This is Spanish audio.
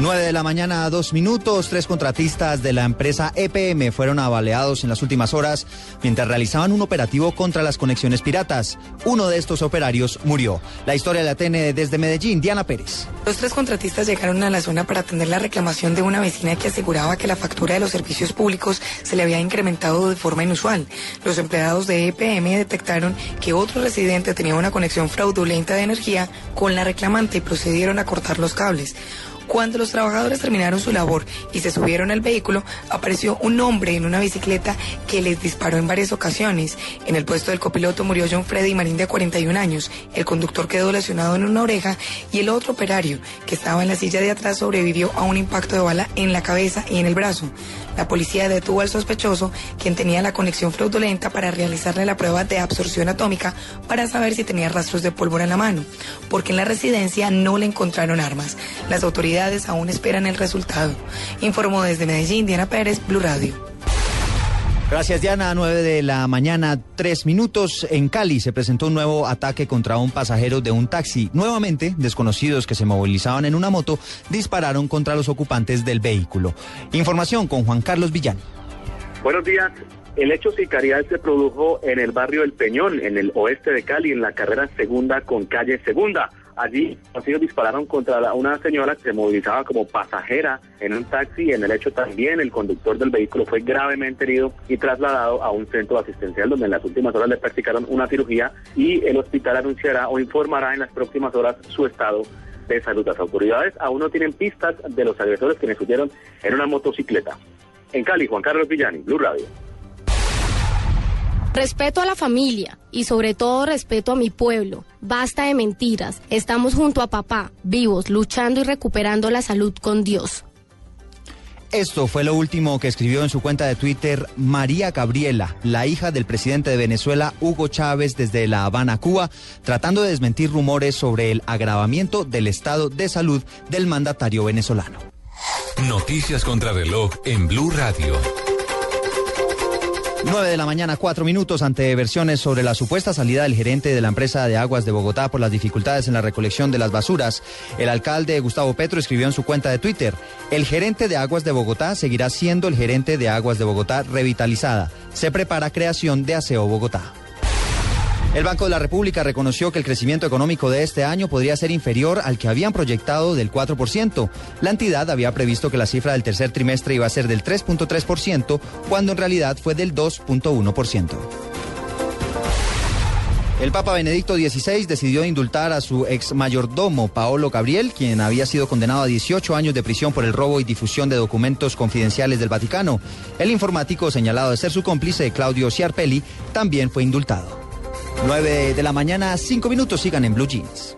9 de la mañana, dos minutos. Tres contratistas de la empresa EPM fueron avaleados en las últimas horas mientras realizaban un operativo contra las conexiones piratas. Uno de estos operarios murió. La historia la tiene desde Medellín, Diana Pérez. Los tres contratistas llegaron a la zona para atender la reclamación de una vecina que aseguraba que la factura de los servicios públicos se le había incrementado de forma inusual. Los empleados de EPM detectaron que otro residente tenía una conexión fraudulenta de energía con la reclamante y procedieron a cortar los cables. Cuando los trabajadores terminaron su labor y se subieron al vehículo, apareció un hombre en una bicicleta que les disparó en varias ocasiones. En el puesto del copiloto murió John Freddy Marín de 41 años. El conductor quedó lesionado en una oreja y el otro operario, que estaba en la silla de atrás, sobrevivió a un impacto de bala en la cabeza y en el brazo. La policía detuvo al sospechoso, quien tenía la conexión fraudulenta para realizarle la prueba de absorción atómica para saber si tenía rastros de pólvora en la mano, porque en la residencia no le encontraron armas. Las autoridades aún esperan el resultado. Informó desde Medellín Diana Pérez, Blue Radio. Gracias, Diana. 9 de la mañana, tres minutos. En Cali se presentó un nuevo ataque contra un pasajero de un taxi. Nuevamente, desconocidos que se movilizaban en una moto dispararon contra los ocupantes del vehículo. Información con Juan Carlos Villani. Buenos días. El hecho sicarial se produjo en el barrio El Peñón, en el oeste de Cali, en la carrera segunda con calle segunda. Allí los dispararon contra una señora que se movilizaba como pasajera en un taxi. En el hecho también el conductor del vehículo fue gravemente herido y trasladado a un centro asistencial donde en las últimas horas le practicaron una cirugía y el hospital anunciará o informará en las próximas horas su estado de salud. Las autoridades aún no tienen pistas de los agresores que me subieron en una motocicleta. En Cali, Juan Carlos Villani, Blue Radio. Respeto a la familia y sobre todo respeto a mi pueblo. Basta de mentiras. Estamos junto a papá, vivos, luchando y recuperando la salud con Dios. Esto fue lo último que escribió en su cuenta de Twitter María Gabriela, la hija del presidente de Venezuela, Hugo Chávez, desde La Habana, Cuba, tratando de desmentir rumores sobre el agravamiento del estado de salud del mandatario venezolano. Noticias contra reloj en Blue Radio. 9 de la mañana, cuatro minutos ante versiones sobre la supuesta salida del gerente de la empresa de aguas de Bogotá por las dificultades en la recolección de las basuras. El alcalde Gustavo Petro escribió en su cuenta de Twitter, el gerente de aguas de Bogotá seguirá siendo el gerente de aguas de Bogotá revitalizada. Se prepara creación de Aseo Bogotá. El Banco de la República reconoció que el crecimiento económico de este año podría ser inferior al que habían proyectado del 4%. La entidad había previsto que la cifra del tercer trimestre iba a ser del 3.3%, cuando en realidad fue del 2.1%. El Papa Benedicto XVI decidió indultar a su ex mayordomo Paolo Gabriel, quien había sido condenado a 18 años de prisión por el robo y difusión de documentos confidenciales del Vaticano. El informático, señalado de ser su cómplice, Claudio Ciarpelli, también fue indultado. 9 de la mañana, 5 minutos, sigan en Blue Jeans.